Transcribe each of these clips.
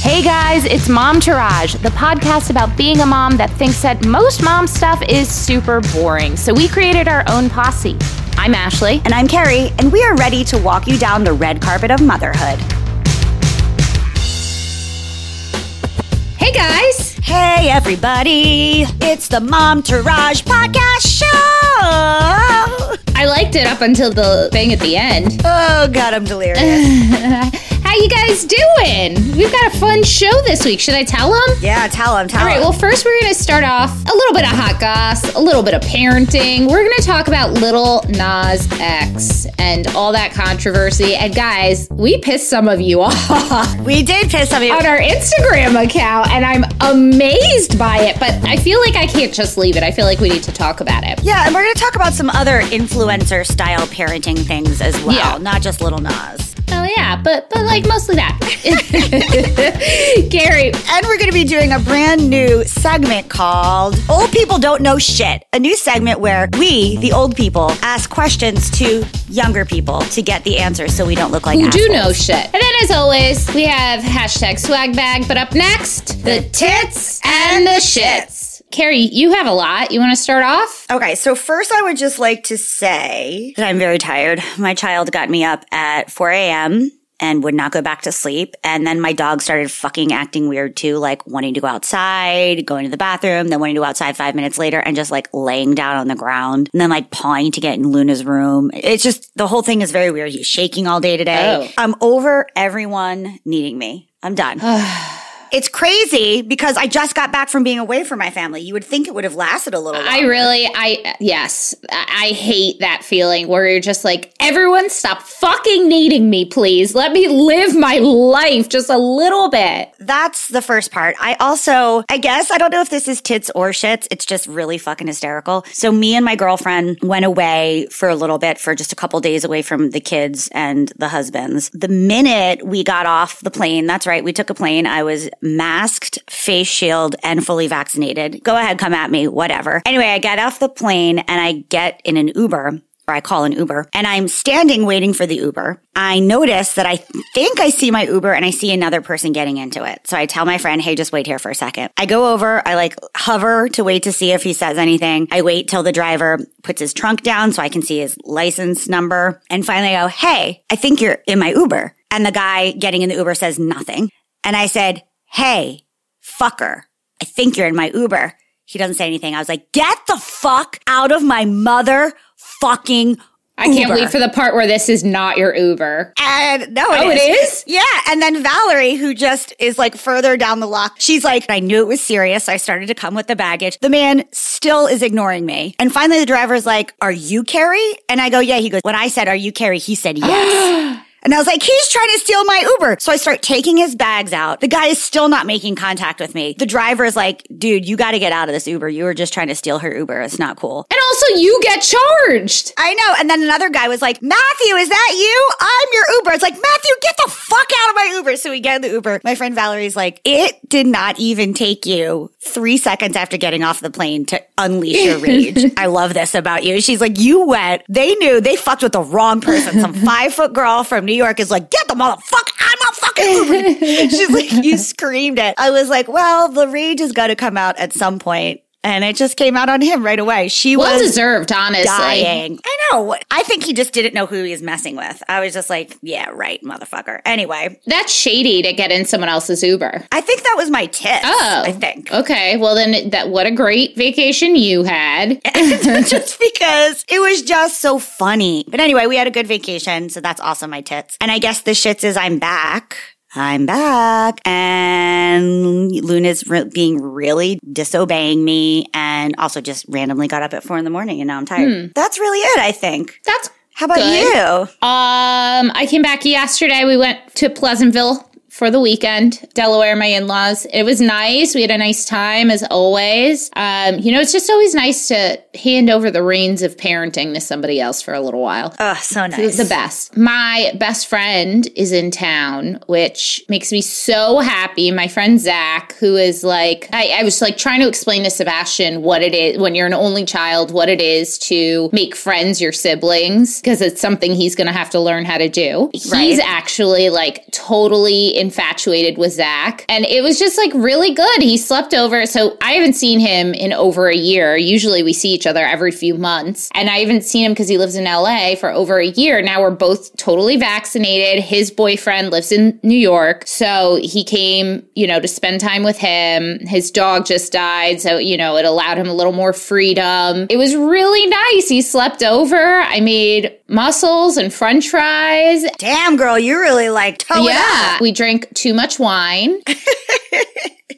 Hey guys, it's Mom Tourage, the podcast about being a mom that thinks that most mom stuff is super boring. So we created our own posse. I'm Ashley. And I'm Carrie, and we are ready to walk you down the red carpet of motherhood. Hey guys! Hey everybody! It's the Mom Tourage Podcast Show! I liked it up until the thing at the end. Oh god, I'm delirious. How you guys doing? We've got a fun show this week. Should I tell them? yeah, tell him, tell them. All right, well, first we're going to start off a little bit of hot goss, a little bit of parenting. We're going to talk about little Nas X and all that controversy. And guys, we pissed some of you off we did piss some of you. on our Instagram account, and I'm amazed by it. But I feel like I can't just leave it. I feel like we need to talk about it. Yeah, and we're going to talk about some other influencer style parenting things as well, Yeah. not just little Nas. Oh yeah, but but like mostly that. Gary, And we're going to be doing a brand new segment called Old People Don't Know Shit. A new segment where we, the old people, ask questions to younger people to get the answers so we don't look like who do know shit. And then as always, we have hashtag swag bag. But up next, the tits and the shits. Carrie, you have a lot. You want to start off? Okay, so first I would just like to say that I'm very tired. My child got me up at 4 a.m. and would not go back to sleep. And then my dog started fucking acting weird too, like wanting to go outside, going to the bathroom, then wanting to go outside five minutes later and just like laying down on the ground and then like pawing to get in Luna's room. It's just, the whole thing is very weird. He's shaking all day today. Oh. I'm over everyone needing me. I'm done. It's crazy because I just got back from being away from my family. You would think it would have lasted a little longer. I really, I, yes, I I hate that feeling where you're just like, everyone stop fucking needing me, please. Let me live my life just a little bit. That's the first part. I also, I guess, I don't know if this is tits or shits. It's just really fucking hysterical. So me and my girlfriend went away for a little bit for just a couple days away from the kids and the husbands. The minute we got off the plane, that's right, we took a plane. I was masked, face shield, and fully vaccinated. Go ahead, come at me, whatever. Anyway, I get off the plane and I get in an Uber or I call an Uber and I'm standing waiting for the Uber. I notice that I think I see my Uber and I see another person getting into it. So I tell my friend, Hey, just wait here for a second. I go over, I like hover to wait to see if he says anything. I wait till the driver puts his trunk down so I can see his license number. And finally I go, Hey, I think you're in my Uber. And the guy getting in the Uber says nothing. And I said, Hey, fucker, I think you're in my Uber. He doesn't say anything. I was like, get the fuck out of my mother fucking I can't Uber. wait for the part where this is not your Uber. And no, Oh, it is? Yeah. And then Valerie, who just is like further down the block, she's like, I knew it was serious. So I started to come with the baggage. The man still is ignoring me. And finally, the driver's like, Are you Carrie? And I go, Yeah. He goes, When I said, Are you Carrie? He said, Yes. And I was like, he's trying to steal my Uber. So I start taking his bags out. The guy is still not making contact with me. The driver is like, dude, you got to get out of this Uber. You were just trying to steal her Uber. It's not cool. And also, you get charged. I know. And then another guy was like, Matthew, is that you? I'm your Uber. It's like, Matthew, get the fuck out of my Uber. So we get in the Uber. My friend Valerie's like, it did not even take you three seconds after getting off the plane to unleash your rage. I love this about you. She's like, you went, they knew they fucked with the wrong person. Some five foot girl from New York is like, get the motherfucker. I'm a fucking. She's like, you screamed it. I was like, well, the rage has got to come out at some point. And it just came out on him right away. She Well was deserved, honestly. dying. I know. I think he just didn't know who he was messing with. I was just like, yeah, right, motherfucker. Anyway, That's shady to get in someone else's Uber. I think that was my tip. Oh, I think. Okay, well then, that what a great vacation you had. just because it was just so funny. But anyway, we had a good vacation, so that's awesome, my tits. And I guess the shits is I'm back. I'm back. And Luna's re- being really disobeying me and also just randomly got up at four in the morning and now I'm tired. That's really it, I think. That's How about Good. you? um. I came back yesterday. We went to Pleasantville for the weekend, Delaware, my in laws. It was nice. We had a nice time as always. Um, you know, it's just always nice to hand over the reins of parenting to somebody else for a little while. Oh, so nice. The best. My best friend is in town, which makes me so happy. My friend Zach, who is like, I, I was like trying to explain to Sebastian what it is when you're an only child, what it is to make friends your siblings, because it's something he's going to have to learn how to do. Right. He's actually like totally infatuated with Zach. And it was just like really good. He slept over. So I haven't seen him in over a year. Usually we see each other every few months. And I haven't seen him because he lives in LA for over a year. Now we're both totally vaccinated. His boyfriend lives in New York. So he came, you know, to spend time with him. His dog just died. So, you know, it allowed him a little more freedom. It was really nice. He slept over. I made mussels and french fries. Damn, girl, you really like toe Yeah. We drank too much wine.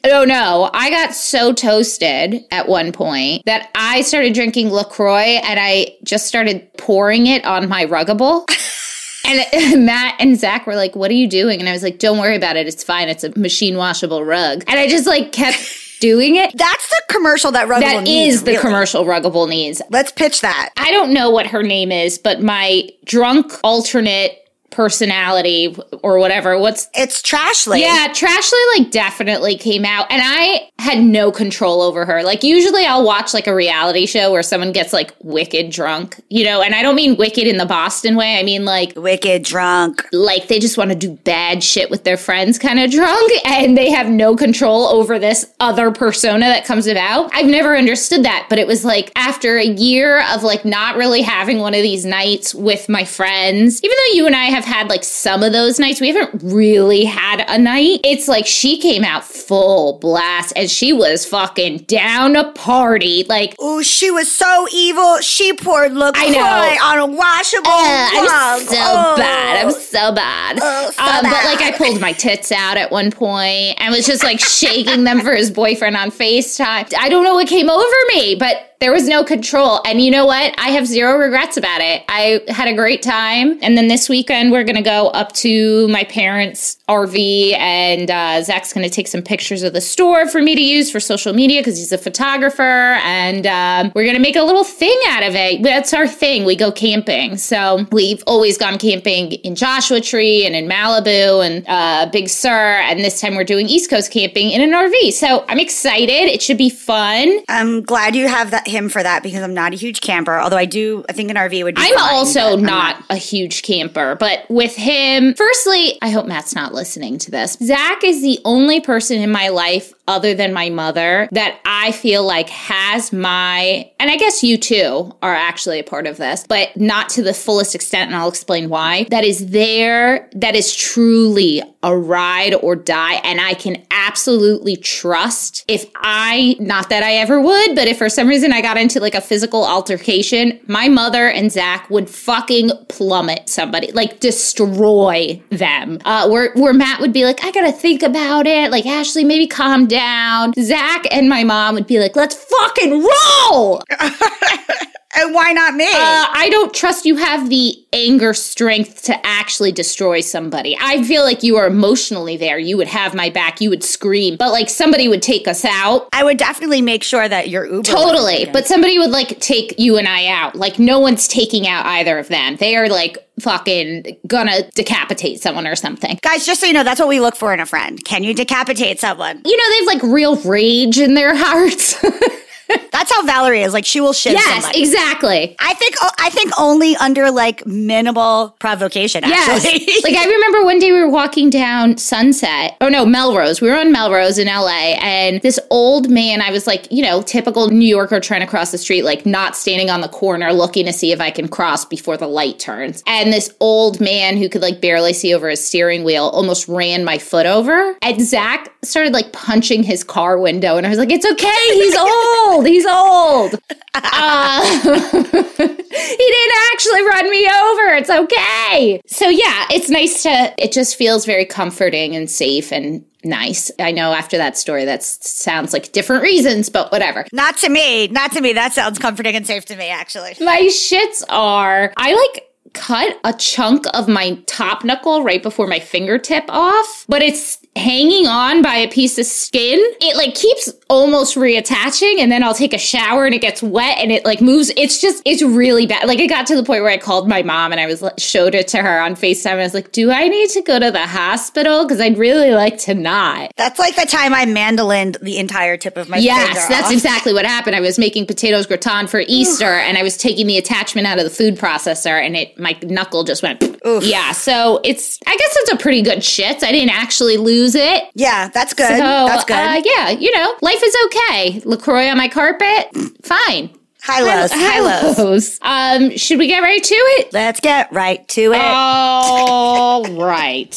Oh no, I got so toasted at one point that I started drinking LaCroix and I just started pouring it on my ruggable. And Matt and Zach were like, What are you doing? And I was like, Don't worry about it. It's fine. It's a machine washable rug. And I just like kept doing it. That's the commercial that Ruggable That needs, is the really. commercial ruggable needs. Let's pitch that. I don't know what her name is, but my drunk alternate personality or whatever, what's It's Trashly. Yeah, Trashly like definitely came out and I had no control over her. Like usually I'll watch like a reality show where someone gets like wicked drunk, you know, and I don't mean wicked in the Boston way. I mean like Wicked drunk. like they just want to do bad shit with their friends kind of drunk and they have no control over this other persona that comes about. I've never understood that, but it was like after a year of like not really having one of these nights with my friends, even though you and I have had like some of those nights, we haven't really had a night. It's like she came out full blast and she was fucking down a party. Like oh, she was so evil. She poured LaCroix I know. on a washable Uh, I'm so Oh. bad. I'm so bad. Oh, so um, But like, I pulled my tits out at one point and was just like shaking them for his boyfriend on FaceTime. I don't know what came over me, but there was no control. And you know what? I have zero regrets about it. I had a great time. And then this weekend, we're going to go up to my parents' RV, and uh, Zach's going to take some pictures of the store for me to use for social media because he's a photographer. And um, we're going to make a little thing out of it. That's our thing. We go camping. So we've always gone camping in Joshua Tree and in Malibu and uh, Big Sur. And this time we're doing East Coast camping in an RV. So I'm excited. It should be fun. I'm glad you have that him for that because I'm not a huge camper. Although I do, I think an RV would be. I'm fine, also but I'm not, a huge camper, but with him, firstly, I hope Matt's not listening to this. Zach is the only person in my life other than my mother that I feel like has my, and I guess you too are actually a part of this, but not to the fullest extent, and I'll explain why. That is there, that is truly a ride or die, and I can absolutely trust if I, not that I ever would, but if for some reason I got into like a physical altercation, my mother and Zach would fucking plummet somebody, like destroy them. Uh, where where Matt would be like, I gotta think about it. Like Ashley, maybe calm down. Zach and my mom would be like, let's fucking roll. And why not me? Uh, I don't trust you have the anger strength to actually destroy somebody. I feel like you are emotionally there. You would have my back. You would scream, but like somebody would take us out. I would definitely make sure that your Uber. Totally. But somebody would like take you and I out. Like no one's taking out either of them. They are like fucking gonna decapitate someone or something. Guys, just so you know, that's what we look for in a friend. Can you decapitate someone? You know, they have like real rage in their hearts. That's how Valerie is. Like she will shit yes, somebody. exactly. I think I think only under like minimal provocation. Actually, Yes. like I remember one day we were walking down Sunset. Oh no, Melrose. We were on Melrose in LA and this old man, I was like, you know, typical New Yorker trying to cross the street, like not standing on the corner looking to see if I can cross before the light turns. And this old man who could like barely see over his steering wheel almost ran my foot over. And Zach started like punching his car window and I was like, it's okay, he's old. He's old. Uh, he didn't actually run me over. It's okay. So yeah, it's nice to. It just feels very comforting and safe and nice. I know after that story, that sounds like different reasons, but whatever. not to me. Not to me. That sounds comforting and safe to me. Actually, My shits are. I like cut a chunk of my top knuckle right before my fingertip off, but it's hanging on by a piece of skin. It like keeps almost reattaching and then I'll take a shower and it gets wet and it like moves. It's just it's really bad. Like it got to the point where I called my mom and I was like, showed it to her on FaceTime. I was like, "Do I need to go to the hospital cuz I'd really like to not." that's like the time I mandolined the entire tip of my Yes, that's off. exactly what happened. I was making potatoes gratin for Easter and I was taking the attachment out of the food processor and it my knuckle just went Oof. Yeah, so it's I guess it's a pretty good shits. I didn't actually lose it. Yeah, that's good. So that's good. Uh, yeah, you know, life is okay. LaCroix on my carpet, fine. high lows. High lows. Um, should we get right to it? Let's get right to it. All right.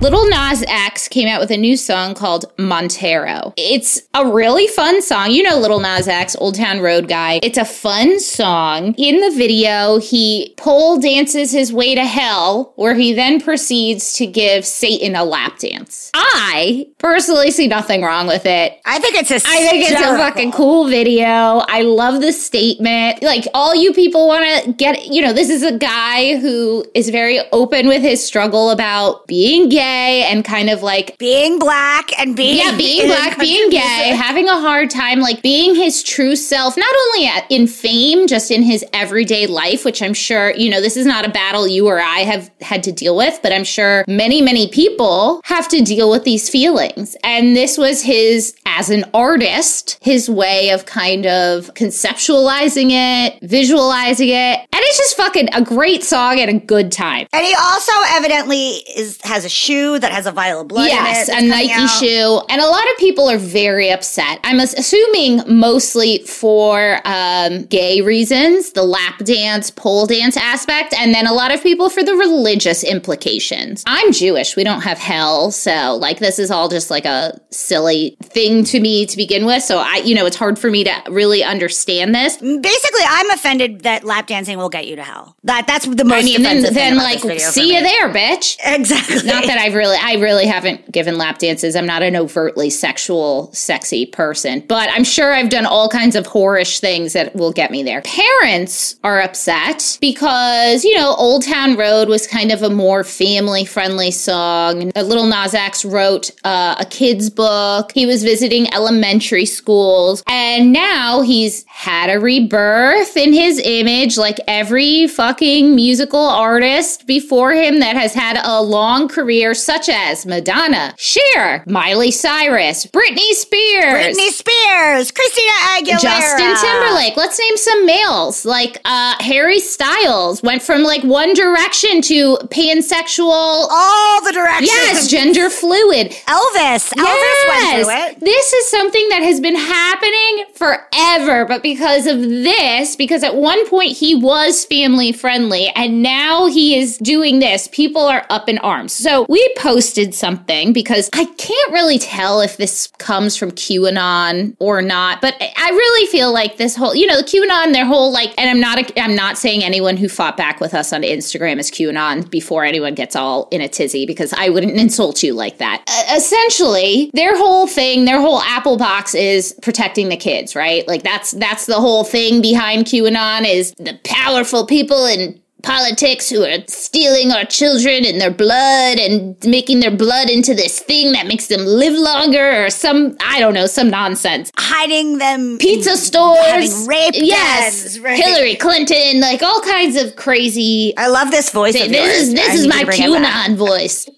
Little Nas X came out with a new song called Montero. It's a really fun song. You know Little Nas X, Old Town Road guy. It's a fun song. In the video, he pole dances his way to hell, where he then proceeds to give Satan a lap dance. I personally see nothing wrong with it. I think it's a I think it's a fucking cool video. I love the statement. Like all you people want to get, you know, this is a guy who is very open with his struggle about being gay and kind of like being black and being yeah, being black, being gay, having a hard time, like being his true self, not only at, in fame, just in his everyday life, which I'm sure, you know, this is not a battle you or I have had to deal with, but I'm sure many, many people have to deal with these feelings. And this was his, as an artist, his way of kind of conceptualizing it, visualizing it. And it's just fucking a great song and a good time. And he also evidently is has a shoe that has a vial of blood Yes, in it. a Nike out. shoe. And a lot of people are very upset. I'm assuming mostly for um, gay reasons, the lap dance, pole dance aspect, and then a lot of people for the religious implications. I'm Jewish. We don't have hell. So, like, this is all just like a silly thing to me to begin with. So, I, you know, it's hard for me to really understand this. Basically, I'm offended that lap dancing will get you to hell. That that's the most. I mean, then, thing then like, see you there, bitch. Exactly. Not that I've really, I really haven't given lap dances. I'm not an overtly sexual, sexy person, but I'm sure I've done all kinds of whorish things that will get me there. Parents are upset because, you know, Old Town Road was kind of a more family friendly song. Little Nas X wrote uh, a kid's book. He was visiting elementary schools and now he's had a rebirth in his image like every fucking musical artist before him that has had a long career, such as Madonna, Cher, Miley Cyrus, Britney Spears. Britney Spears, Christina Aguilera, Justin Timberlake. Let's name some males. Like uh Harry Styles went from like One Direction to pansexual. all the directions. Yes, gender fluid. Elvis. Elvis went through it. This is something that has been happening forever, but because of this, because at one point he was family friendly and now he is doing this, people are up in arms. So we posted something because I can't really tell if this comes from QAnon or not, but I really feel like this whole, you know, the QAnon, their whole like, and I'm not, a, I'm not saying anyone who fought back with us on Instagram is QAnon before anyone gets all in a tizzy because I wouldn't insult you like that. Uh, essentially, their whole thing, their whole Apple box is protecting the kids, right? Like that's that's the whole thing behind QAnon is the powerful people in politics who are stealing our children and their blood and making their blood into this thing that makes them live longer or some I don't know, some nonsense Hiding them. pizza stores, having rape yes, dens, right. Hillary Clinton, like all kinds of crazy. I love this voice. of This is this I is my bring it back. QAnon voice.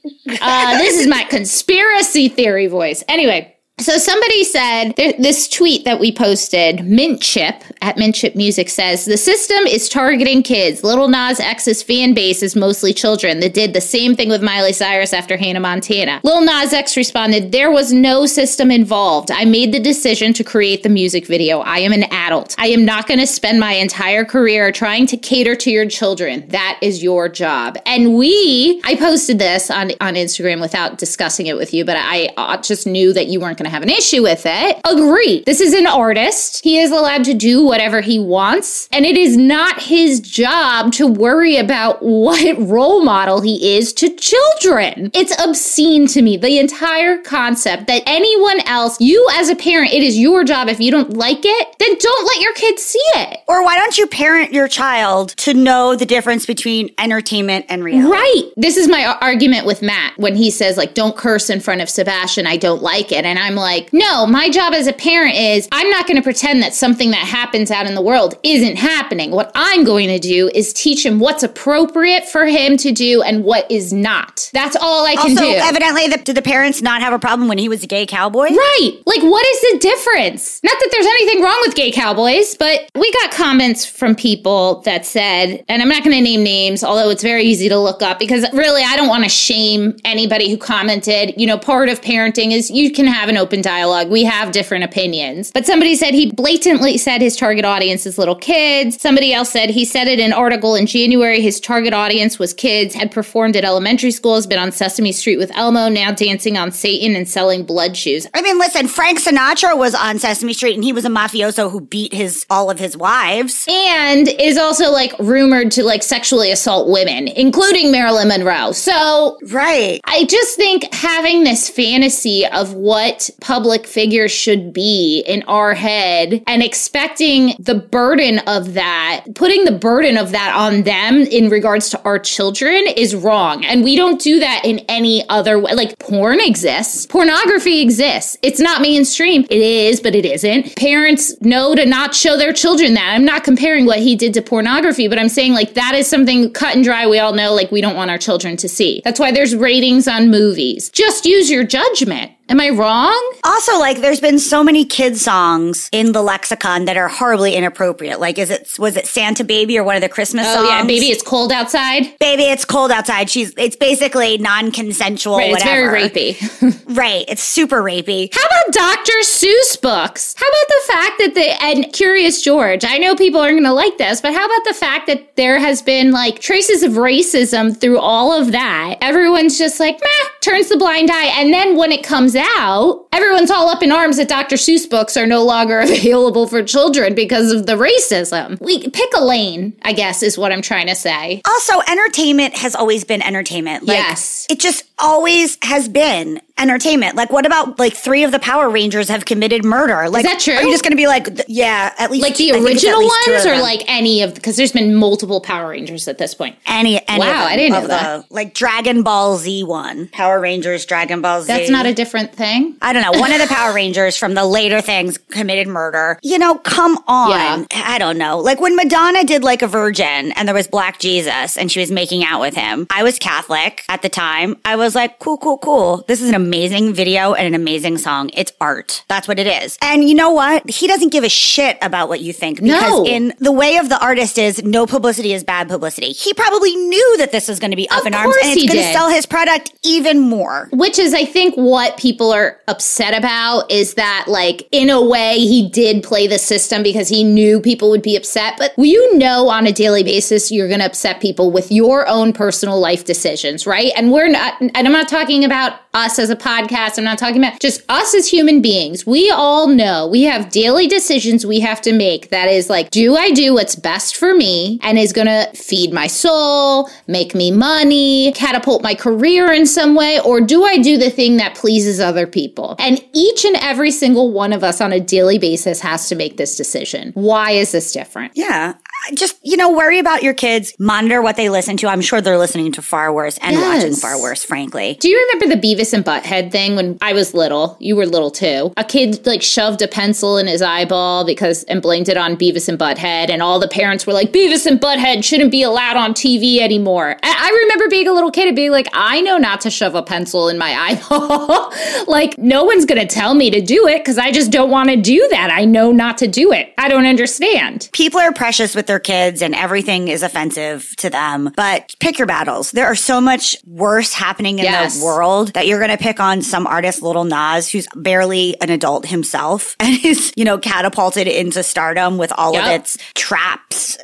Uh, this is my conspiracy theory voice. Anyway. So somebody said th- this tweet that we posted, Mint Chip at Mint Chip Music says the system is targeting kids. Little Nas X's fan base is mostly children that did the same thing with Miley Cyrus after Hannah Montana. Lil Nas X responded, "There was no system involved. I made the decision to create the music video. I am an adult. I am not going to spend my entire career trying to cater to your children. That is your job." And we, I posted this on on Instagram without discussing it with you, but I uh, just knew that you weren't going to have an issue with it. Agree. This is an artist. He is allowed to do whatever he wants, and it is not his job to worry about what role model he is to children. It's obscene to me. The entire concept that anyone else, you as a parent, it is your job. If you don't like it, then don't let your kids see it. Or why don't you parent your child to know the difference between entertainment and reality? Right. This is my argument with Matt when he says like don't curse in front of Sebastian. I don't like it. And I'm I'm like, no, my job as a parent is I'm not going to pretend that something that happens out in the world isn't happening. What I'm going to do is teach him what's appropriate for him to do and what is not. That's all I can also, do. evidently, the, did the parents not have a problem when he was a gay cowboy? Right. Like, what is the difference? Not that there's anything wrong with gay cowboys, but we got comments from people that said, and I'm not going to name names, although it's very easy to look up because really I don't want to shame anybody who commented. You know, part of parenting is you can have an open dialogue. We have different opinions. But somebody said he blatantly said his target audience is little kids. Somebody else said he said it in an article in January. His target audience was kids, had performed at elementary schools, been on Sesame Street with Elmo, now dancing on Satan and selling blood shoes. I mean, listen, Frank Sinatra was on Sesame Street and he was a mafioso who beat his all of his wives. And is also like rumored to like sexually assault women, including Marilyn Monroe. So Right. I just think having this fantasy of what public figures should be in our head and expecting the burden of that, putting the burden of that on them in regards to our children is wrong. And we don't do that in any other way. Like porn exists, pornography exists. It's not mainstream. It is, but it isn't. Parents know to not show their children that. I'm not comparing what he did to pornography, but I'm saying like that is something cut and dry. We all know like we don't want our children to see. That's why there's ratings on movies. Just use your judgment. Am I wrong? Also, like, there's been so many kid songs in the lexicon that are horribly inappropriate. Like, is it was it Santa Baby or one of the Christmas Oh songs? yeah, baby, it's cold outside. Baby, it's cold outside. She's it's basically non-consensual. Right, it's whatever. very rapey. Right, it's super rapey. How about Dr. Seuss books? How about the fact that the and Curious George? I know people aren't going to like this, but how about the fact that there has been like traces of racism through all of that? Everyone's just like, meh, turns the blind eye, and then when it comes out, everyone's all up in arms that Dr. Seuss books are no longer available for children because of the racism. We pick a lane, I guess, is what I'm trying to say. Also, entertainment has always been entertainment. Like, Yes. It just always has been entertainment. Like, what about like three of the Power Rangers have committed murder? Like, that true? Are you just going to be like, th- yeah, at least Like the I think it's at original least two ones, of or like any of because there's been multiple Power Rangers at this point. any? any Wow, of them, I didn't of know the- that. Like Dragon Ball Z one, Power Rangers, Dragon Ball Z. That's not a different thing. I don't know. One of the Power Rangers from the later things committed murder. You know, come on. Yeah. I don't know. Like when Madonna did like a virgin and there was Black Jesus and she was making out with him. I was Catholic at the time. I was like, cool, cool, cool. This is an amazing video and an amazing song. It's art. That's what it is. And you know what? He doesn't give a shit about what you think because No. in the way of the artist is no publicity is bad publicity. He probably knew that this was going to be up Of in arms and it's going to sell his product even more. Which is, I think, what people are upset about is that, like, in a way, he did play the system because he knew people would be upset. But you know, on a daily basis, you're going to upset people with your own personal life decisions, right? And we're not, and I'm not talking about us as a podcast. I'm not talking about just us as human beings. We all know we have daily decisions we have to make that is like, do I do what's best for me and is going to feed my soul, make me money, catapult my career in some way, or do I do the thing that pleases other people? And each and every single one of us on a daily basis has to make this decision. Why is this different? Yeah. Just, you know, worry about your kids, monitor what they listen to. I'm sure they're listening to far worse and Yes. watching far worse, frankly. Do you remember the Beavis and Butthead thing when I was little? You were little too. A kid like shoved a pencil in his eyeball because and blamed it on Beavis and Butthead, and all the parents were like, "Beavis and Butthead shouldn't be allowed on TV anymore." I, I remember being a little kid and being like, "I know not to shove a pencil in my eyeball. like no one's gonna tell me to do it because I just don't want to do that. I know not to do it. I don't understand." People are precious with their kids and everything is offensive to them, but pick your battles. There are so much worse happening in Yes. the world that you're going to pick on some artist, Little Nas, who's barely an adult himself and is, you know, catapulted into stardom with all of its traps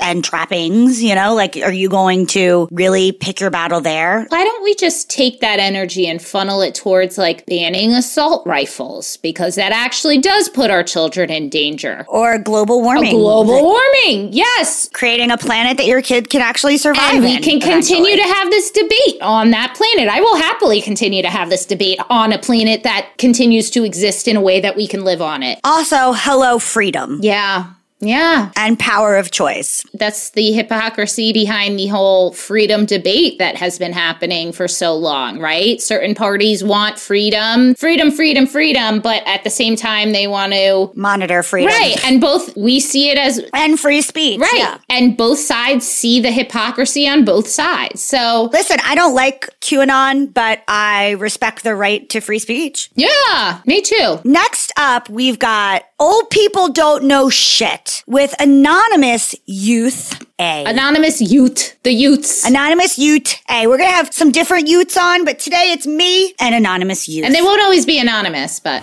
and trappings, you know, like, are you going to really pick your battle there? Why don't we just take that energy and funnel it towards like banning assault rifles? Because that actually does put our children in danger. Or global warming. Global warming, yes. creating a planet that your kid can actually survive And we in can continue eventually. to have this debate on that planet. I will happily continue to have this debate on a planet that continues to exist in a way that we can live on it. Also, hello, freedom. Yeah. Yeah. and power of choice. That's the hypocrisy behind the whole freedom debate that has been happening for so long, right? Certain parties want freedom, freedom, freedom, freedom, but at the same time, they want to. Monitor freedom. Right. And both, we see it as. And free speech. Right. Yeah. And both sides see the hypocrisy on both sides. So, Listen, I don't like QAnon, but I respect the right to free speech. yeah, me too. Next up, we've got Old People Don't Know Shit with Anonymous Youth A. Anonymous youth, the youths. Anonymous Youth A. We're going to have some different youths on, but today it's me and Anonymous Youth. and they won't always be anonymous, but.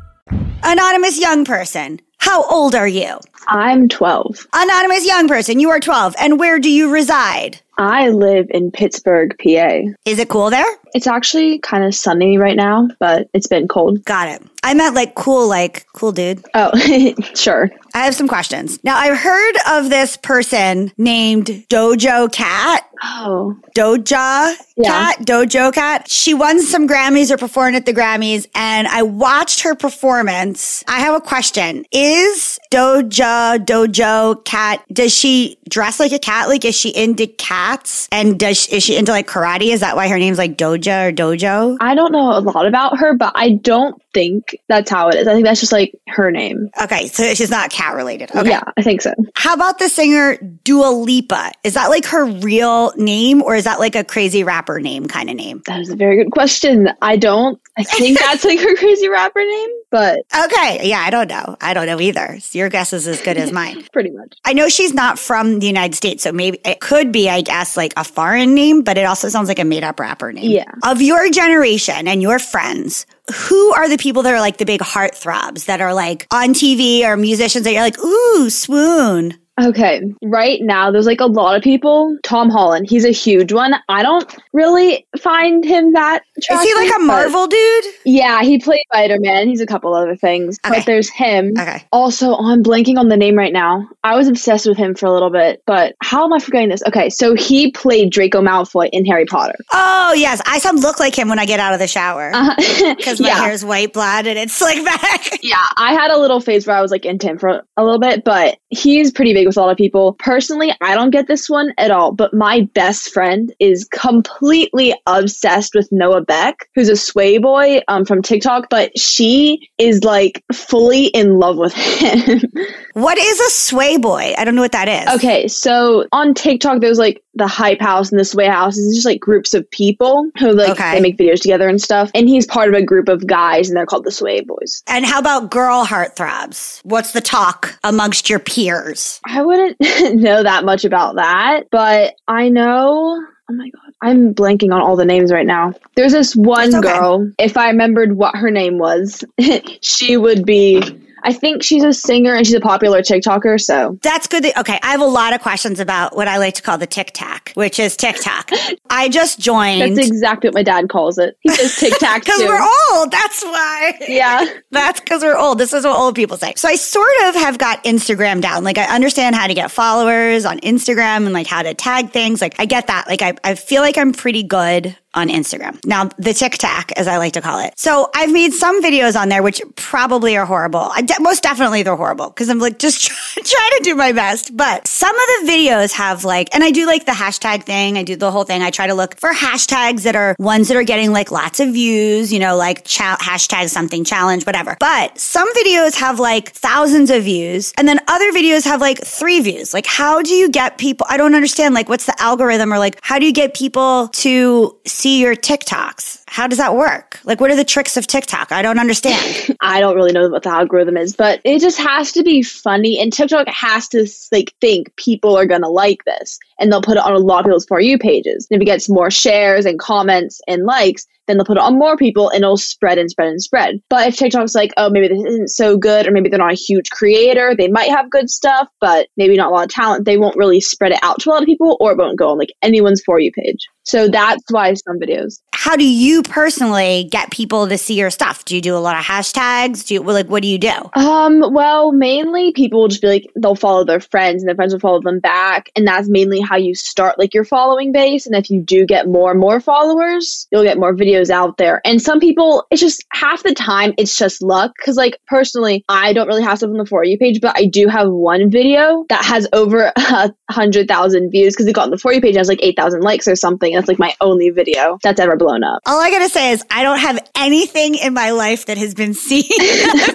Anonymous Young Person. How old are you? I'm 12. Anonymous Young Person, you are 12. And where do you reside? I live in Pittsburgh, PA. Is it cool there? It's actually kind of sunny right now, but it's been cold. Got it. I meant like cool, like cool dude. Oh, sure. I have some questions. Now, I've heard of this person named Dojo Cat. Oh, Doja Yeah. Cat, Dojo Cat. She won some Grammys or performed at the Grammys, and I watched her performance. I have a question. Is Doja Dojo Cat, does she dress like a cat? Like, is she into cats? And does is she into like karate? Is that why her name's like Doja or Dojo? I don't know a lot about her, but I don't think that's how it is. I think that's just like her name. Okay, so she's not cat related. Okay. Yeah, I think so. How about the singer Dua Lipa? Is that like her real name or is that like a crazy rapper name kind of name? That is a very good question. I don't, I think that's like her crazy rapper name, but Okay. Yeah, I don't know. I don't know either. So your guess is as good as mine. pretty much. I know she's not from the United States, so maybe it could be, I guess, like a foreign name, but it also sounds like a made up rapper name. Yeah. Of your generation and your friends, who are the people that are like the big heartthrobs that are like on TV or musicians that you're like, ooh, swoon? Okay, right now there's like a lot of people. Tom Holland, he's a huge one. I don't really find him that. Is he like a Marvel dude? Yeah, he played Spider Man. He's a couple other things, Okay. but there's him. Okay. Also, I'm blanking on the name right now. I was obsessed with him for a little bit, but how am I forgetting this? Okay, so he played Draco Malfoy in Harry Potter. Oh, yes. I some look like him when I get out of the shower Uh, because my yeah. hair is white blonde and it's slicked back. Yeah, I had a little phase where I was like into him for a little bit, but he's pretty big with a lot of people. Personally, I don't get this one at all, but my best friend is completely obsessed with Noah Beck, who's a sway boy um, from TikTok, but she is like fully in love with him. What is a sway boy? I don't know what that is. okay, so on TikTok, there's like the hype house and the sway house. It's just like groups of people who like Okay. they make videos together and stuff. And he's part of a group of guys, and they're called the sway boys. And how about girl heartthrobs? What's the talk amongst your peers? I wouldn't know that much about that, but I know. Oh my god, I'm blanking on all the names right now. There's this one okay. girl. If I remembered what her name was, she would be. I think she's a singer and she's a popular TikToker. So That's good. That, okay, I have a lot of questions about what I like to call the tic tac, which is TikTok. I just joined that's exactly what my dad calls it. He says tic tac because we're old. That's why. Yeah. That's because we're old. This is what old people say. So I sort of have got Instagram down. Like I understand how to get followers on Instagram and like how to tag things. Like I get that. Like I, I feel like I'm pretty good on Instagram. Now the TikTok, as I like to call it. So I've made some videos on there, which probably are horrible. De- most definitely they're horrible because I'm like just try- trying to do my best. But some of the videos have like, and I do like the hashtag thing. I do the whole thing. I try to look for hashtags that are ones that are getting like lots of views, you know, like hashtag something challenge, whatever. But some videos have like thousands of views and then other videos have like three views. Like how do you get people? I don't understand. Like what's the algorithm or like how do you get people to see your TikToks? How does that work? Like, what are the tricks of TikTok? I don't understand. I don't really know what the algorithm is, but it just has to be funny. And TikTok has to like think people are gonna like this, and they'll put it on a lot of people's for you pages. And if it gets more shares and comments and likes, then they'll put it on more people, and it'll spread and spread and spread. But if TikTok's like, oh, maybe this isn't so good, or maybe they're not a huge creator, they might have good stuff, but maybe not a lot of talent. They won't really spread it out to a lot of people, or it won't go on like anyone's for you page. So that's why some videos. How do you personally get people to see your stuff? Do you do a lot of hashtags? Do you like what do you do? Um, well, mainly people will just be like they'll follow their friends and their friends will follow them back. And that's mainly how you start like your following base. And if you do get more and more followers, you'll get more videos out there. And some people, it's just half the time it's just luck. Cause like personally, I don't really have stuff on the for you page, but I do have one video that has over a hundred thousand views because it got on the for you page, has like eight thousand likes or something. That's like my only video that's ever blown up. All I gotta say is I don't have anything in my life that has been seen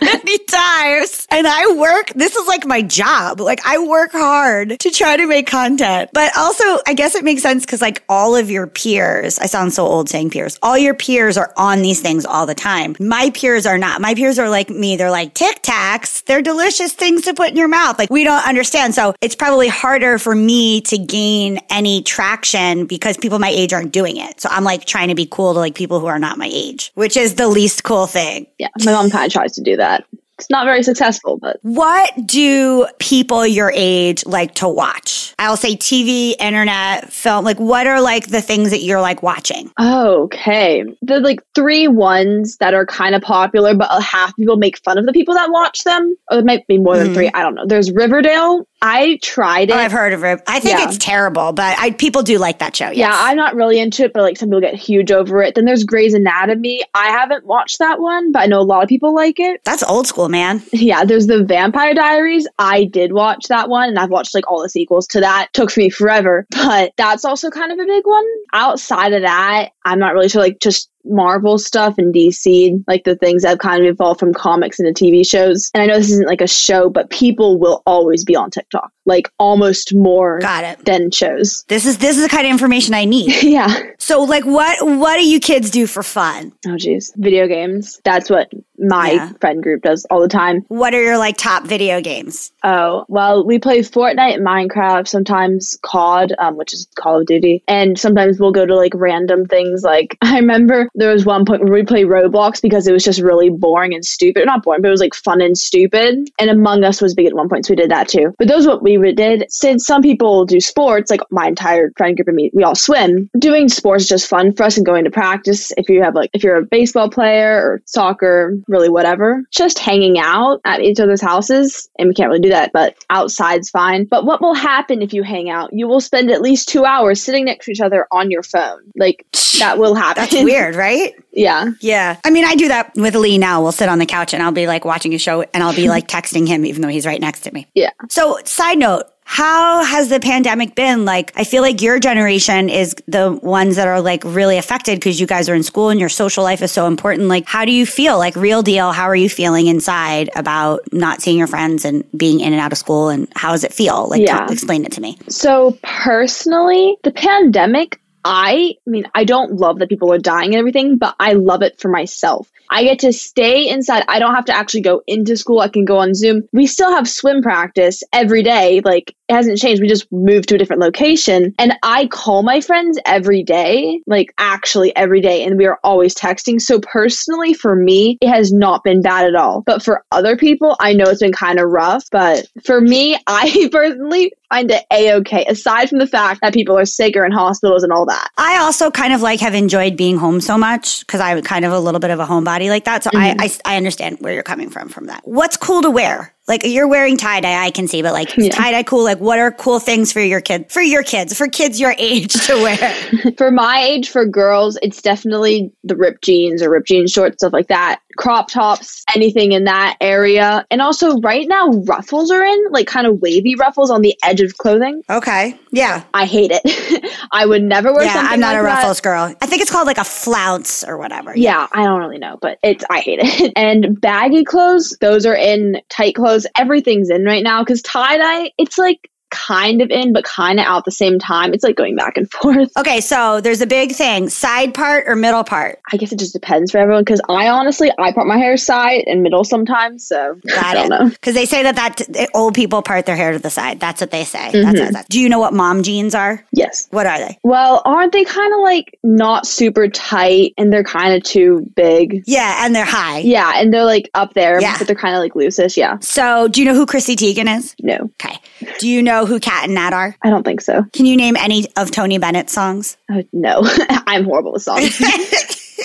many times. And I work, this is like my job. Like I work hard to try to make content. But also, I guess it makes sense because like all of your peers, I sound so old saying peers, all your peers are on these things all the time. My peers are not. My peers are like me. They're like Tic Tacs. They're delicious things to put in your mouth. Like we don't understand. So it's probably harder for me to gain any traction because people my age aren't doing it. So I'm like trying to be cool to like people who are not my age, which is the least cool thing. Yeah, my mom kind of tries to do that. It's not very successful, but What do people your age like to watch? I'll say TV, internet, film. Like, what are like the things that you're like watching? okay. The like three ones that are kind of popular, but a half people make fun of the people that watch them. Or it might be more than mm-hmm. three. I don't know. There's Riverdale. I tried oh, it. Oh, I've heard of it. I think Yeah. it's terrible, but I people do like that show. Yes. Yeah, I'm not really into it, but like some people get huge over it. Then there's Grey's Anatomy. I haven't watched that one, but I know a lot of people like it. That's old school, man. Yeah, there's the Vampire Diaries. I did watch that one, and I've watched like all the sequels to that. Took me forever, but that's also kind of a big one. Outside of that, I'm not really sure. Like just Marvel stuff and DC, like the things that have kind of evolved from comics into TV shows. And I know this isn't like a show, but people will always be on TikTok, like almost more Got it. than shows. This is this is the kind of information I need. yeah. so, like, what what do you kids do for fun? Oh, geez. Video games. That's what my Yeah. friend group does all the time. What are your like top video games? Oh, well, we play Fortnite, Minecraft, sometimes COD, um, which is Call of Duty, and sometimes we'll go to like random things. Like, I remember there was one point where we played Roblox because it was just really boring and stupid. Not boring, but it was like fun and stupid. And Among Us was big at one point, so we did that too. But those what we did. Since some people do sports, like my entire friend group and me, we all swim. Doing sports is just fun for us and going to practice. If you have like, if you're a baseball player or soccer, really whatever, just hanging out at each other's houses. And we can't really do that, but outside's fine. But what will happen if you hang out? You will spend at least two hours sitting next to each other on your phone. Like that will happen. That's weird, right? Yeah. Yeah. I mean, I do that with Lee now. We'll sit on the couch and I'll be like watching a show and I'll be like texting him even though he's right next to me. Yeah. So, side note, how has the pandemic been? Like, I feel like your generation is the ones that are like really affected because you guys are in school and your social life is so important. Like, how do you feel? Like, real deal, how are you feeling inside about not seeing your friends and being in and out of school? And how does it feel? Like, Yeah. t- explain it to me. So personally, the pandemic, I, mean, I don't love that people are dying and everything, but I love it for myself. I get to stay inside. I don't have to actually go into school. I can go on Zoom. We still have swim practice every day. Like it hasn't changed. We just moved to a different location. And I call my friends every day, like actually every day. And we are always texting. So personally, for me, it has not been bad at all. But for other people, I know it's been kind of rough. But for me, I personally find it a okay, aside from the fact that people are sick or in hospitals and all that. I also kind of like have enjoyed being home so much because I'm kind of a little bit of a homebody like that. So I, mm-hmm. I, I understand where you're coming from from that. What's cool to wear? Like you're wearing tie dye, I can see, but like tie dye cool. Like what are cool things for your kid, for your kids, for kids your age to wear? For my age, for girls, it's definitely the ripped jeans or ripped jean shorts, stuff like that. Crop tops, anything in that area. And also, right now, ruffles are in, like kind of wavy ruffles on the edge of clothing. okay, yeah, I hate it. I would never wear yeah. something I'm not like a that. ruffles girl. I think it's called like a flounce or whatever. Yeah, I don't really know, but it's I hate it. And baggy clothes, those are in tight clothes. Everything's in right now because tie dye, it's like kind of in, but kind of out at the same time. It's like going back and forth. Okay, so there's a big thing side part or middle part? I guess it just depends for everyone because I honestly, I part my hair side and middle sometimes. So Got I don't know. Because they say that, that old people part their hair to the side. That's what they say. Mm-hmm. That's- Do you know what mom jeans are? Yes. What are they? Well, aren't they kind of like not super tight and they're kind of too big? Yeah, and they're high. Yeah, and they're like up there, Yeah. but they're kind of like looseish. Yeah. So, do you know who Chrissy Teigen is? No, Okay. Do you know who Cat and Nat are? I don't think so. Can you name any of Tony Bennett's songs? Uh, no, I'm horrible with songs.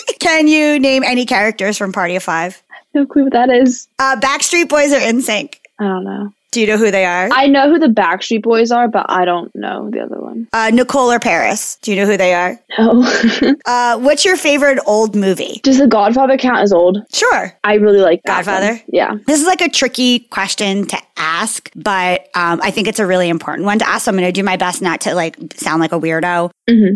Can you name any characters from Party of Five? no clue what that is. Uh, Backstreet Boys are NSYNC. I don't know. Do you know who they are? I know who the Backstreet Boys are, but I don't know the other one. Uh, Nicole or Paris. Do you know who they are? No. Uh, what's your favorite old movie? Does The Godfather count as old? Sure. I really like Godfather? one. Yeah. This is like a tricky question to ask, but um, I think it's a really important one to ask. So I'm going to do my best not to like sound like a weirdo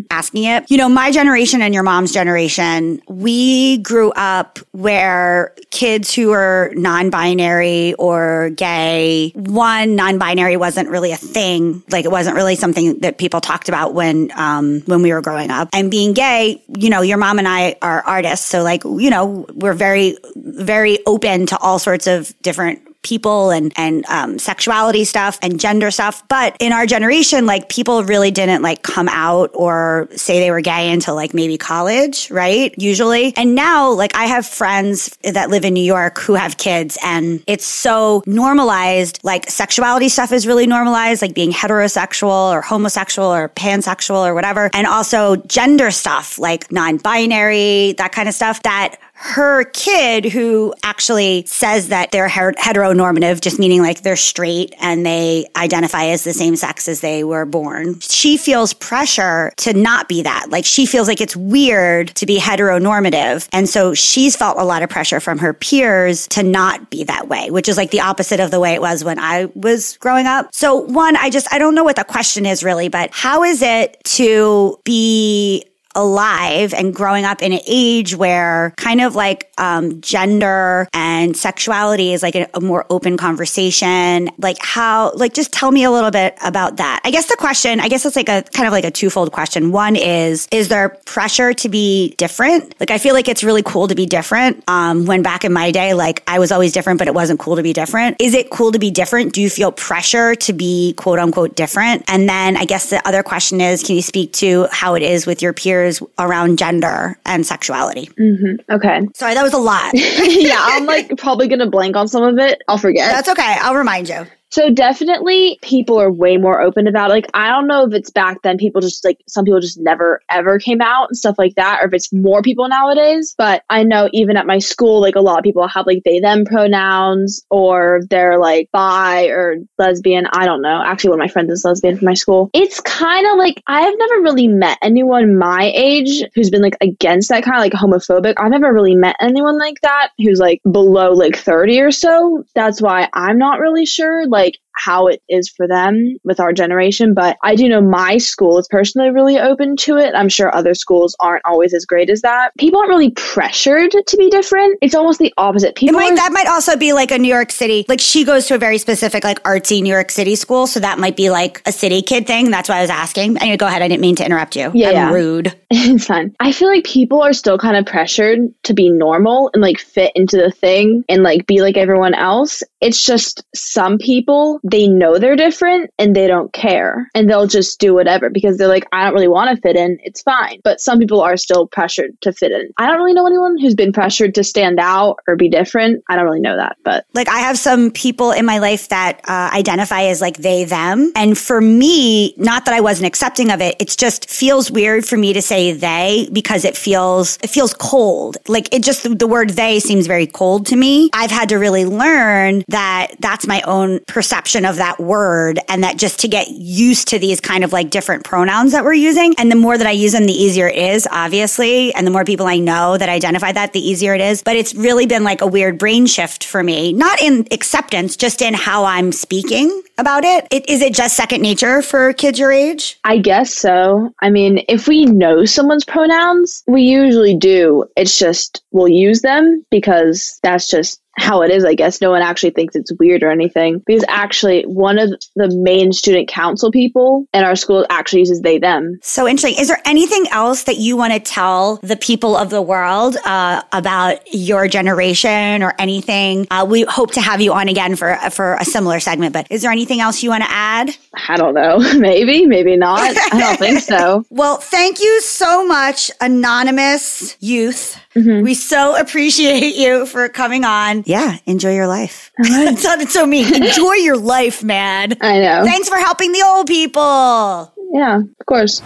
asking it. You know, my generation and your mom's generation, we grew up where kids who were non-binary or gay, one non-binary wasn't really a thing. Like it wasn't really something that people talked about when um, when we were growing up. And being gay, you know, your mom and I are artists, so like you know, we're very very open to all sorts of different people and and um, sexuality stuff and gender stuff. But in our generation like people really didn't like come out or say they were gay until like maybe college right? Usually. And now like i have friends that live in new york who have kids and it's so normalized. Like sexuality stuff is really normalized like being heterosexual or homosexual or pansexual or whatever. And also gender stuff like non-binary that kind of stuff that her kid who actually says that they're heteronormative, just meaning like they're straight and they identify as the same sex as they were born. She feels pressure to not be that. Like she feels like it's weird to be heteronormative. And so she's felt a lot of pressure from her peers to not be that way, which is like the opposite of the way it was when I was growing up. So one, I just, I don't know what the question is really, but how is it to be alive and growing up in an age where kind of like um, gender and sexuality is like a, a more open conversation. Like how like just tell me a little bit about that. I guess the question i guess it's like a kind of like a twofold question. One is is there pressure to be different? Like i feel like it's really cool to be different. Um, when back in my day like i was always different but it wasn't cool to be different. Is it cool to be different? Do you feel pressure to be quote unquote different? And then i guess the other question is can you speak to how it is with your peers around gender and sexuality mm-hmm. Okay. sorry that was a lot yeah, I'm like probably gonna blank on some of it. I'll forget. that's okay i'll remind you So definitely people are way more open about it. Like I don't know if it's back then people just like some people just never ever came out and stuff like that or if it's more people nowadays. But I know even at my school like a lot of people have like they them pronouns or they're like bi or lesbian. I don't know. Actually one of my friends is lesbian from my school. It's kind of like I've never really met anyone my age who's been like against that kind of like homophobic. I've never really met anyone like that who's like below like 30 or so. That's why I'm not really sure. Like like how it is for them with our generation. But I do know my school is personally really open to it. I'm sure other schools aren't always as great as that. People aren't really pressured to be different. It's almost the opposite. People might, are, that might also be like a New York City, like she goes to a very specific, like artsy New York City school. So that might be like a city kid thing. That's why I was asking. Anyway, go ahead. I didn't mean to interrupt you. Yeah, I'm yeah. rude. it's fine. I feel like people are still kind of pressured to be normal and like fit into the thing and like be like everyone else. It's just some people, they know they're different and they don't care and they'll just do whatever because they're like, I don't really want to fit in. It's fine. But some people are still pressured to fit in. I don't really know anyone who's been pressured to stand out or be different. I don't really know that, but Like I have some people in my life that uh, identify as like they, them. And for me, not that I wasn't accepting of it, it just feels weird for me to say they because it feels, it feels cold. Like it just, the word they seems very cold to me. I've had to really learn that that's my own perception of that word and that just to get used to these kind of like different pronouns that we're using. And the more that I use them, the easier it is, obviously. And the more people I know that identify that, the easier it is. But it's really been like a weird brain shift for me, not in acceptance, just in how I'm speaking about it. it is it just second nature for kids your age? I guess so. I mean, if we know someone's pronouns, we usually do. It's just we'll use them because that's just how it is, I guess. No one actually thinks it's weird or anything. Because actually, one of the main student council people in our school actually uses they them. So interesting. Is there anything else that you want to tell the people of the world uh, about your generation or anything? Uh, we hope to have you on again for for a similar segment. But is there anything else you want to add? I don't know. Maybe, maybe not. I don't think so. Well, thank you so much, anonymous youth. We so appreciate you for coming on. Yeah, enjoy your life. it sounded so mean. Enjoy your life, man. I know. Thanks for helping the old people. Yeah, of course.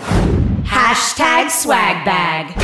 Hashtag swag bag.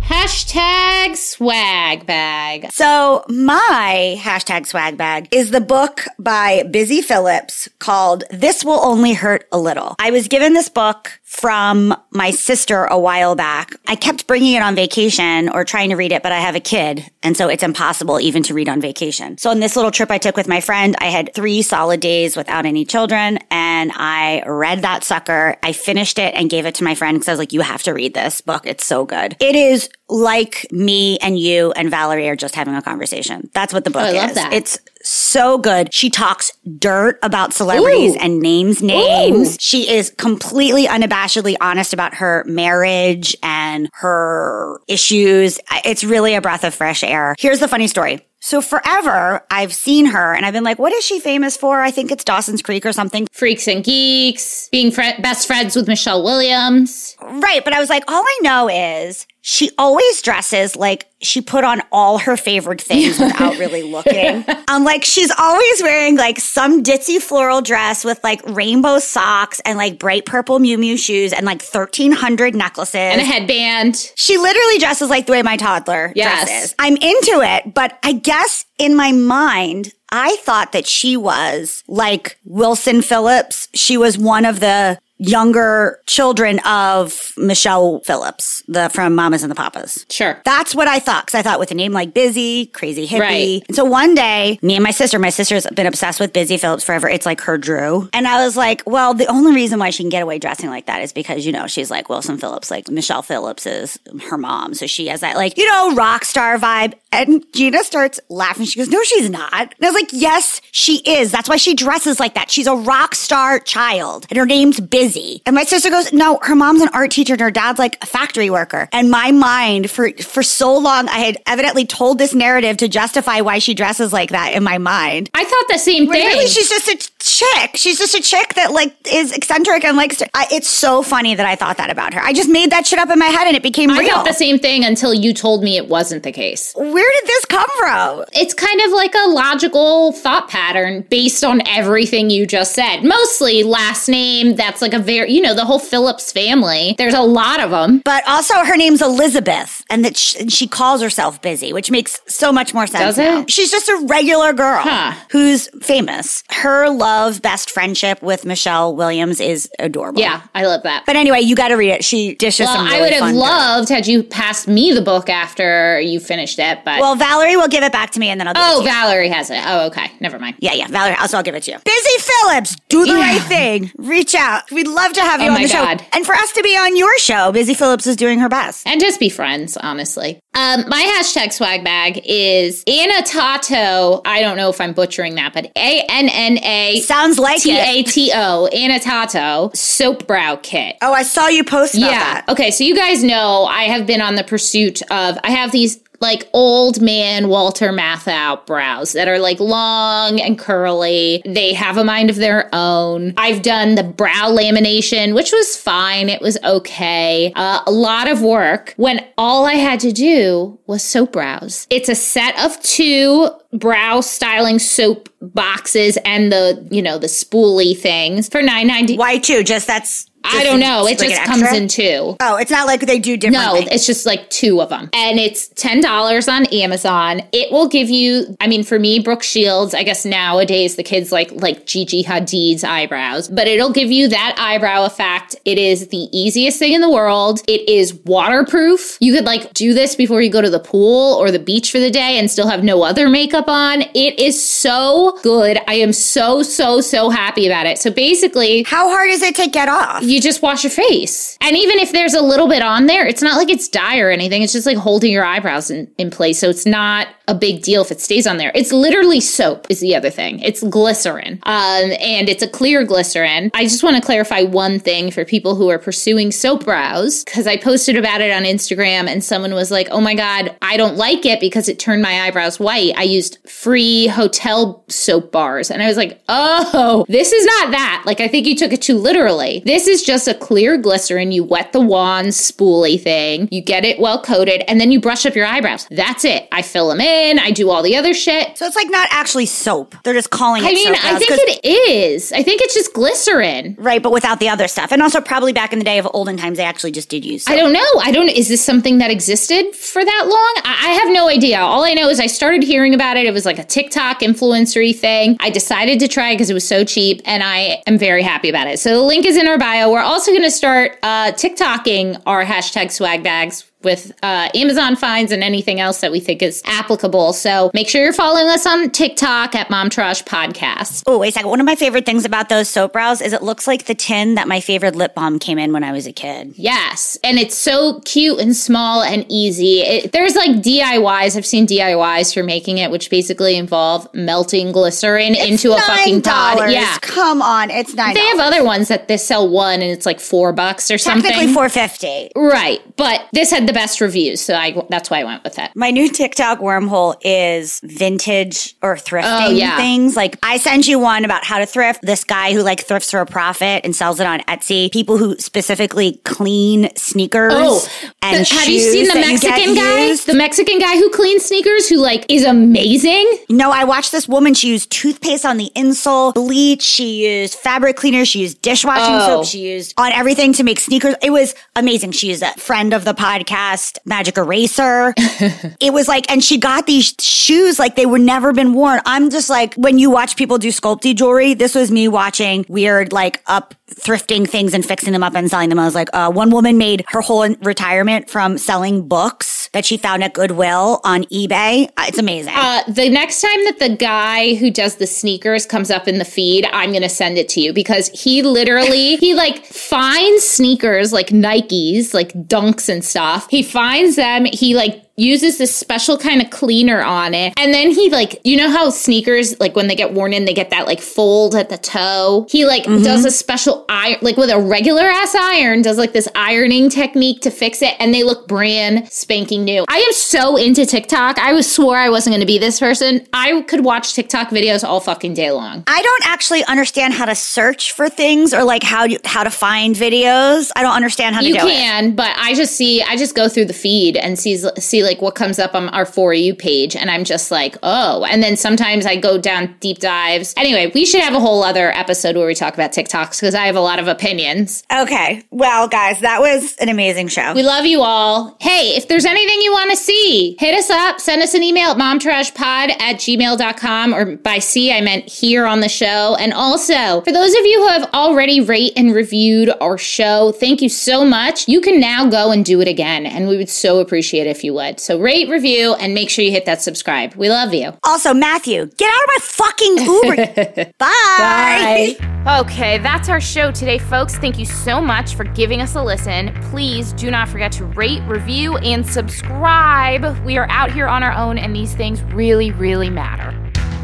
Hashtag swag bag. So my hashtag swag bag is the book by Busy Phillips called This Will Only Hurt a Little. I was given this book from my sister a while back. I kept bringing it on vacation or trying to read it, but I have a kid. And so it's impossible even to read on vacation. So on this little trip I took with my friend, I had three solid days without any children and I read that sucker. I finished it and gave it to my friend because I was like, you have to read this book. It's so good. It is like me and you and Valerie are just having a conversation. That's what the book oh, I love is. that. It's so good. She talks dirt about celebrities Ooh. and names names. Ooh. She is completely unabashedly honest about her marriage and her issues. It's really a breath of fresh air. Here's the funny story. So forever, I've seen her and I've been like, what is she famous for? I think it's Dawson's Creek or something. Freaks and Geeks, being fri best friends with Michelle Williams. Right. But I was like, all I know is she always dresses like she put on all her favorite things without really looking. I'm like, she's always wearing like some ditzy floral dress with like rainbow socks and like bright purple Miu Miu shoes and like 1300 necklaces. And a headband. She literally dresses like the way my toddler Yes. dresses. I'm into it, but I guess in my mind, I thought that she was like Wilson Phillips. She was one of the younger children of Michelle Phillips, the from Mamas and the Papas. Sure. That's what I thought. Cause I thought with a name like Busy, crazy hippie. Right. And so one day, me and my sister, my sister's been obsessed with Busy Phillips forever. It's like her Drew. And I was like, well, the only reason why she can get away dressing like that is because, you know, she's like Wilson Phillips, like Michelle Phillips is her mom. So she has that like, you know, rock star vibe. And Gina starts laughing. She goes, no, she's not. And I was like, yes, she is. That's why she dresses like that. She's a rock star child and her name's Busy. And my sister goes, no, her mom's an art teacher and her dad's like a factory worker. And my mind for, for so long, I had evidently told this narrative to justify why she dresses like that in my mind. I thought the same When thing. really she's just a chick. She's just a chick that like is eccentric and likes to. I, it's so funny that I thought that about her. I just made that shit up in my head and it became I real. thought the same thing until you told me it wasn't the case. Where did this come from? It's kind of like a logical thought pattern based on everything you just said. Mostly last name, that's like a very, you know, the whole Phillips family. There's a lot of them. But also, her name's Elizabeth, and that sh- and she calls herself Busy, which makes so much more sense. Does now. it? She's just a regular girl Huh. who's famous. Her love, best friendship with Michelle Williams is adorable. Yeah, I love that. But anyway, you got to read it. She dishes well, some. I would have loved had you passed me the book after you finished it, but Well, Valerie will give it back to me, and then I'll. Oh. Valerie has it. Oh, okay, never mind. Yeah, yeah, Valerie. Also, I'll give it to you. Busy Phillips, do the Yeah. right thing. Reach out. We'd love to have you Oh on my the show, and for us to be on your show. Busy Phillips is doing her best. And just be friends, honestly. Um, my hashtag swag bag is Anatato. I don't know if I'm butchering that, but A N N A Sounds like T A T O. it. A T O Anatato soap brow kit. Oh, I saw you post about yeah. that. Okay. So you guys know I have been on the pursuit of, I have these like old man Walter Matthau brows that are like long and curly. They have a mind of their own. I've done the brow lamination, which was fine. It was okay. Uh, a lot of work when all I had to do was soap brows. It's a set of two brow styling soap boxes and the, you know, the spoolie things for nine ninety. Why two? Just that's. I don't know. It like just comes in two. Oh, it's not like they do different. No, things. it's just like two of them. And it's $10 on Amazon. It will give you, I mean, for me, Brooke Shields, I guess nowadays the kids like like Gigi Hadid's eyebrows, but it'll give you that eyebrow effect. It is the easiest thing in the world. It is waterproof. You could like do this before you go to the pool or the beach for the day and still have no other makeup on. It is so good. I am so, so, so happy about it. So basically, How hard is it to get off? you you just wash your face. And even if there's a little bit on there, it's not like it's dye or anything. It's just like holding your eyebrows in, in place. So it's not a big deal if it stays on there. It's literally soap is the other thing. It's glycerin. Um, and it's a clear glycerin. I just want to clarify one thing for people who are pursuing soap brows because I posted about it on Instagram and someone was like, "Oh my god, I don't like it because it turned my eyebrows white." I used free hotel soap bars. And I was like, "Oh, this is not that." Like I think you took it too literally. This is just a clear glycerin. You wet the wand spoolie thing. You get it well coated and then you brush up your eyebrows. That's it. I fill them in. I do all the other shit. So it's like not actually soap. They're just calling it I mean, I think it is. I think it's just glycerin. Right, but without the other stuff. And also probably back in the day of olden times they actually just did use soap. I don't know. I don't. Is this something that existed for that long? I, I have no idea. All I know is I started hearing about it. It was like a TikTok influencery thing. I decided to try it because it was so cheap, and I am very happy about it. So the link is in our bio. We're also going to start uh, TikToking our hashtag swag bags with uh, Amazon finds and anything else that we think is applicable. So make sure you're following us on TikTok at Momtourage Podcast. Oh, wait a second. One of my favorite things about those soap brows is it looks like the tin that my favorite lip balm came in when I was a kid. Yes, and it's so cute and small and easy. It, there's like DIYs. I've seen DIYs for making it, which basically involve melting glycerin into a fucking pod. $9. Yeah. Come on, it's nine. They have other ones that they sell one and it's like four bucks or technically something. four fifty. right, but this had the best reviews, so I that's why I went with it. My new TikTok wormhole is vintage or thrifting Oh, yeah. things. Like I send you one about how to thrift. This guy who like thrifts for a profit and sells it on Etsy. People who specifically clean sneakers Oh, and the- have you seen the that Mexican guy? used. The Mexican guy who cleans sneakers, who like is amazing. No, I watched this woman. She used toothpaste on the insole, bleach. She used fabric cleaner. She used dishwashing Oh. soap. She used on everything to make sneakers. It was amazing. She used a friend of the podcast, Magic Eraser. it was like, and she got these shoes like they were never been worn. I'm just like, when you watch people do Sculpey jewelry, this was me watching weird, like up thrifting things and fixing them up and selling them. I was like, uh, one woman made her whole retirement from selling books that she found at Goodwill on eBay. Uh, It's amazing. Uh, the next time that the guy who does the sneakers comes up in the feed, I'm gonna send it to you because he literally he like finds sneakers like Nikes, like dunks and stuff. He finds them. He like uses this special kind of cleaner on it. And then he like, you know how sneakers, like when they get worn in, they get that like fold at the toe. He like mm-hmm. does a special iron, like with a regular ass iron, does like this ironing technique to fix it. And they look brand spanking new. I am so into TikTok. I was swore I wasn't going to be this person. I could watch TikTok videos all fucking day long. I don't actually understand how to search for things or like how how to find videos. I don't understand how to You do it. You can, but I just see, I just go through the feed and see see like what comes up on our for you page, and I'm just like, oh. And then sometimes I go down deep dives. Anyway, we should have a whole other episode where we talk about TikToks because I have a lot of opinions. Okay. Well, guys, that was an amazing show. We love you all. Hey, if there's anything you want to see, hit us up. Send us an email at momtouragepod at gmail.com or by C, I meant here on the show. And also, for those of you who have already rate and reviewed our show, thank you so much. You can now go and do it again. And we would so appreciate it if you would. So rate, review, and make sure you hit that subscribe. We love you. also, Matthew, get out of my fucking Uber. Bye. Okay, that's our show today, folks. Thank you so much for giving us a listen. Please do not forget to rate, review, and subscribe. We are out here on our own, and these things really, really matter.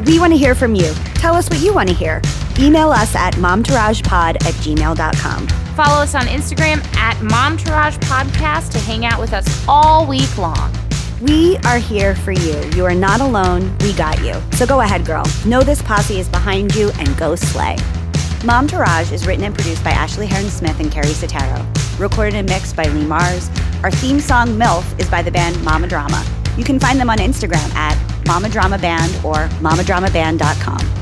We want to hear from you. Tell us what you want to hear. Email us at momtouragepod at gmail.com. Follow us on Instagram at Momtourage Podcast to hang out with us all week long. We are here for you. You are not alone. We got you. So go ahead, girl. Know this posse is behind you and go slay. Mom Tourage is written and produced by Ashley Heron Smith and Carrie Sotero. Recorded and mixed by Lee Mars. Our theme song MILF is by the band Mama Drama. You can find them on Instagram at Mama Drama Band or mamadramaband.com.